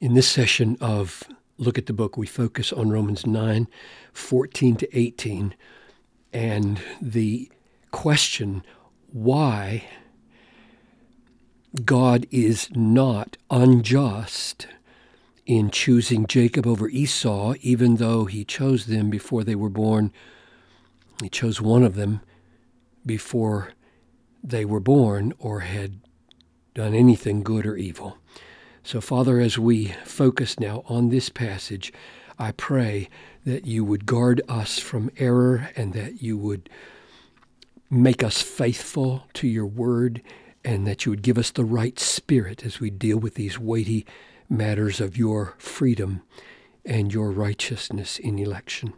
In this session of Look at the Book, we focus on Romans 9 14 to 18 and the question why God is not unjust in choosing Jacob over Esau, even though he chose them before they were born. He chose one of them before they were born or had done anything good or evil. So, Father, as we focus now on this passage, I pray that you would guard us from error and that you would make us faithful to your word and that you would give us the right spirit as we deal with these weighty matters of your freedom and your righteousness in election.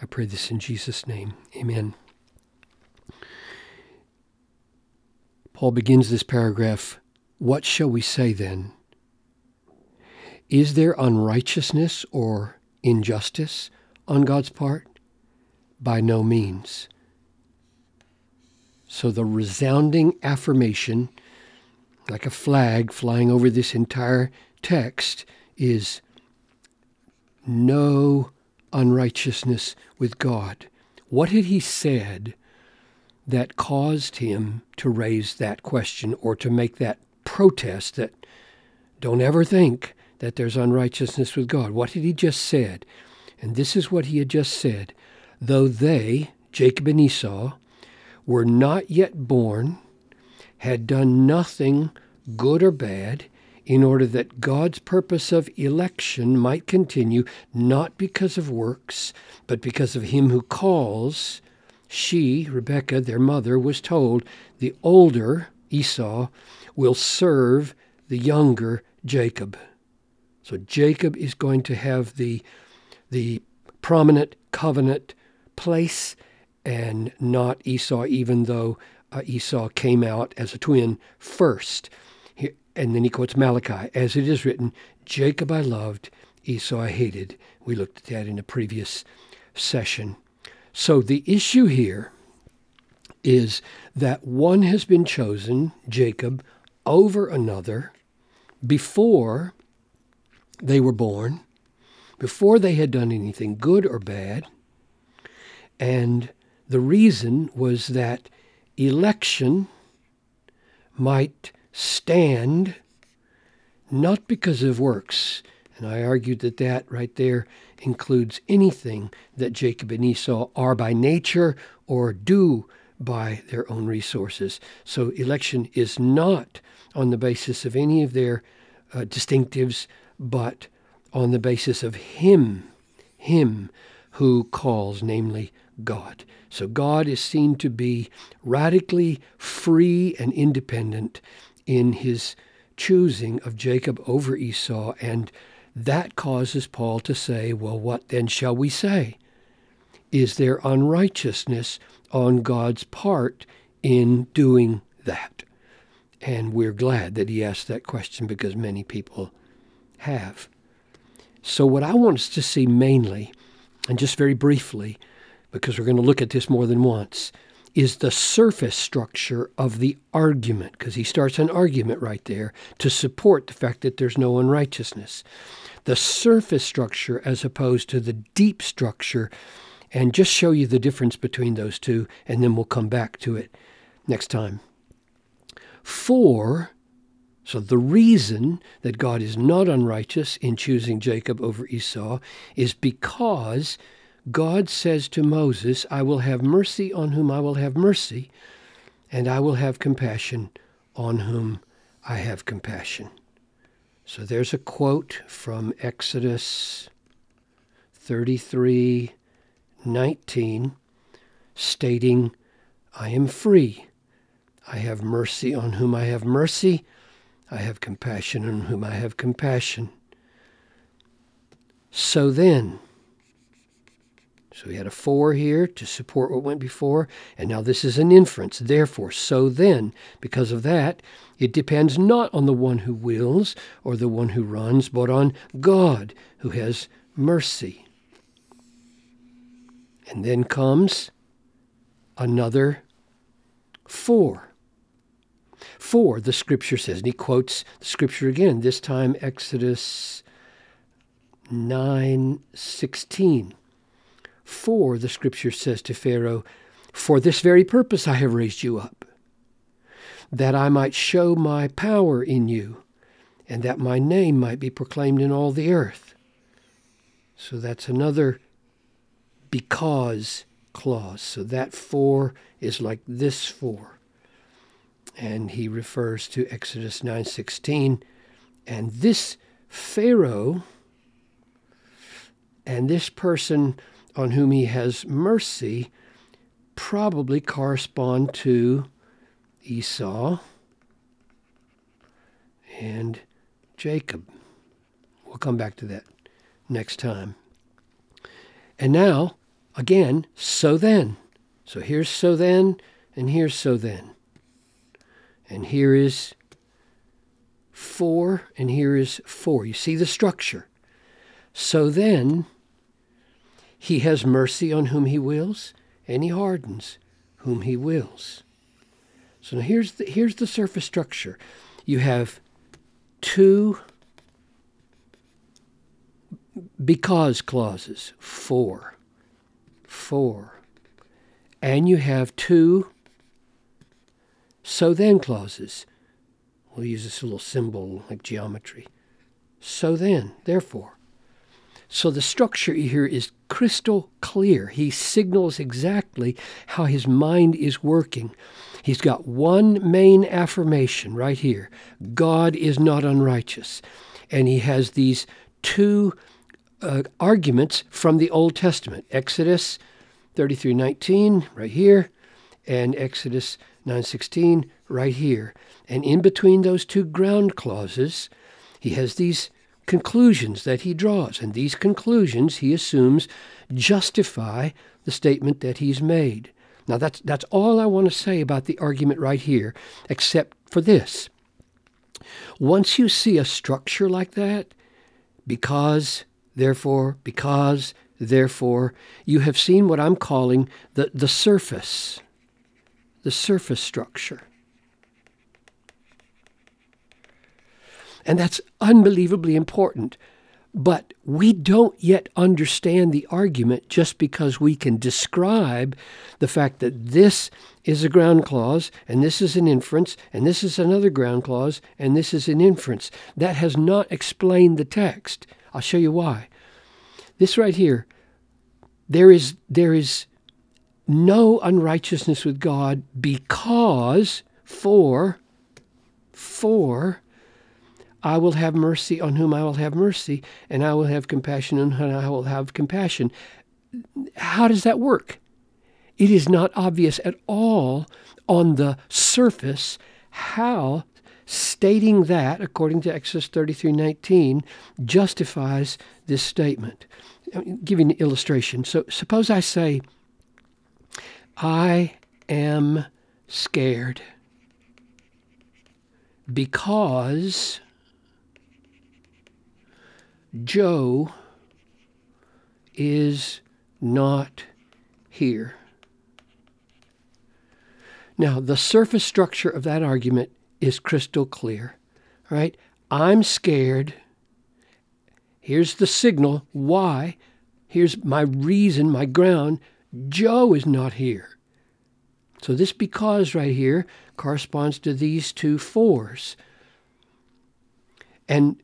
I pray this in Jesus' name. Amen. Paul begins this paragraph What shall we say then? Is there unrighteousness or injustice on God's part? By no means. So the resounding affirmation, like a flag flying over this entire text, is no unrighteousness with God. What had he said that caused him to raise that question or to make that protest that don't ever think that there's unrighteousness with God. What had he just said? And this is what he had just said. Though they, Jacob and Esau, were not yet born, had done nothing good or bad, in order that God's purpose of election might continue, not because of works, but because of him who calls, she, Rebekah, their mother, was told, the older, Esau, will serve the younger, Jacob. So Jacob is going to have the, the prominent covenant place and not Esau, even though uh, Esau came out as a twin first. He, and then he quotes Malachi, as it is written, Jacob I loved, Esau I hated. We looked at that in a previous session. So the issue here is that one has been chosen, Jacob, over another before they were born, before they had done anything good or bad. And the reason was that election might stand not because of works. And I argued that that right there includes anything that Jacob and Esau are by nature or do by their own resources. So election is not on the basis of any of their uh, distinctives but on the basis of Him, Him who calls, namely God. So God is seen to be radically free and independent in his choosing of Jacob over Esau, and that causes Paul to say, Well, what then shall we say? Is there unrighteousness on God's part in doing that? And we're glad that he asked that question because many people have. So, what I want us to see mainly, and just very briefly, because we're going to look at this more than once, is the surface structure of the argument, because he starts an argument right there to support the fact that there's no unrighteousness. The surface structure as opposed to the deep structure, and just show you the difference between those two, and then we'll come back to it next time. For so the reason that God is not unrighteous in choosing Jacob over Esau is because God says to Moses, I will have mercy on whom I will have mercy, and I will have compassion on whom I have compassion. So there's a quote from Exodus 33 19 stating, I am free. I have mercy on whom I have mercy I have compassion on whom I have compassion. So then, so we had a for here to support what went before, and now this is an inference. Therefore, so then, because of that, it depends not on the one who wills or the one who runs, but on God who has mercy. And then comes another for. For, the scripture says, and he quotes the scripture again, this time Exodus 9:16. For the scripture says to Pharaoh, For this very purpose I have raised you up, that I might show my power in you, and that my name might be proclaimed in all the earth. So that's another because clause. So that for is like this for. And he refers to Exodus 9:16 and this Pharaoh and this person on whom he has mercy probably correspond to Esau and Jacob. We'll come back to that next time. And now, again, so then. So here's so then, and here's so then. And here is for, and here is for. You see the structure. So then, he has mercy on whom he wills, and he hardens whom he wills. So now here's the, here's the surface structure. You have two because clauses, for, for, and you have two so then clauses. We'll use this little symbol like geometry. So then, therefore. So the structure here is crystal clear. He signals exactly how his mind is working. He's got one main affirmation right here God is not unrighteous. And he has these two uh, arguments from the Old Testament Exodus 33:19 right here and Exodus 9:16 right here. And in between those two ground clauses, he has these conclusions that he draws. And these conclusions, he assumes, justify the statement that he's made. Now, that's, that's all I want to say about the argument right here, except for this. Once you see a structure like that, because, therefore, because, therefore, you have seen what I'm calling the, the surface, the surface structure. And that's unbelievably important. But we don't yet understand the argument just because we can describe the fact that this is a ground clause, and this is an inference, and this is another ground clause, and this is an inference. That has not explained the text. I'll show you why. This right here, there is, there is no unrighteousness with God because, for, for, I will have mercy on whom I will have mercy, and I will have compassion on whom I will have compassion. How does that work? It is not obvious at all on the surface how stating that, according to Exodus 33:19, justifies this statement. I'll give an illustration. So suppose I say, I am scared because Joe is not here. Now, the surface structure of that argument is crystal clear, right? I'm scared. Here's the signal. Why? Here's my reason, my ground. Joe is not here. So this because right here corresponds to these two fors. And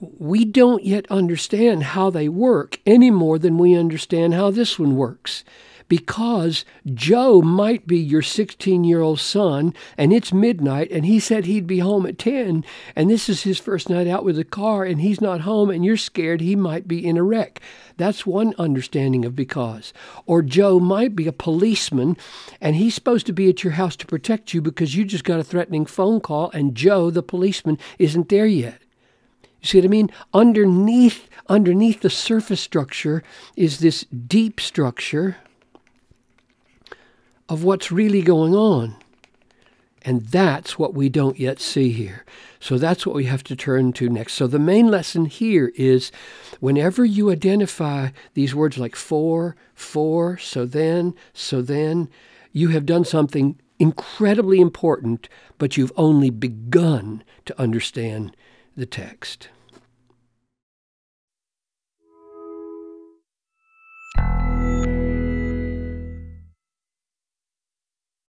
we don't yet understand how they work any more than we understand how this one works. Because Joe might be your 16 year old son, and it's midnight, and he said he'd be home at 10, and this is his first night out with the car, and he's not home, and you're scared he might be in a wreck. That's one understanding of because. Or Joe might be a policeman, and he's supposed to be at your house to protect you because you just got a threatening phone call, and Joe, the policeman, isn't there yet. You see what I mean? Underneath, underneath the surface structure is this deep structure of what's really going on. And that's what we don't yet see here. So that's what we have to turn to next. So the main lesson here is whenever you identify these words like for, for, so then, so then, you have done something incredibly important, but you've only begun to understand the text.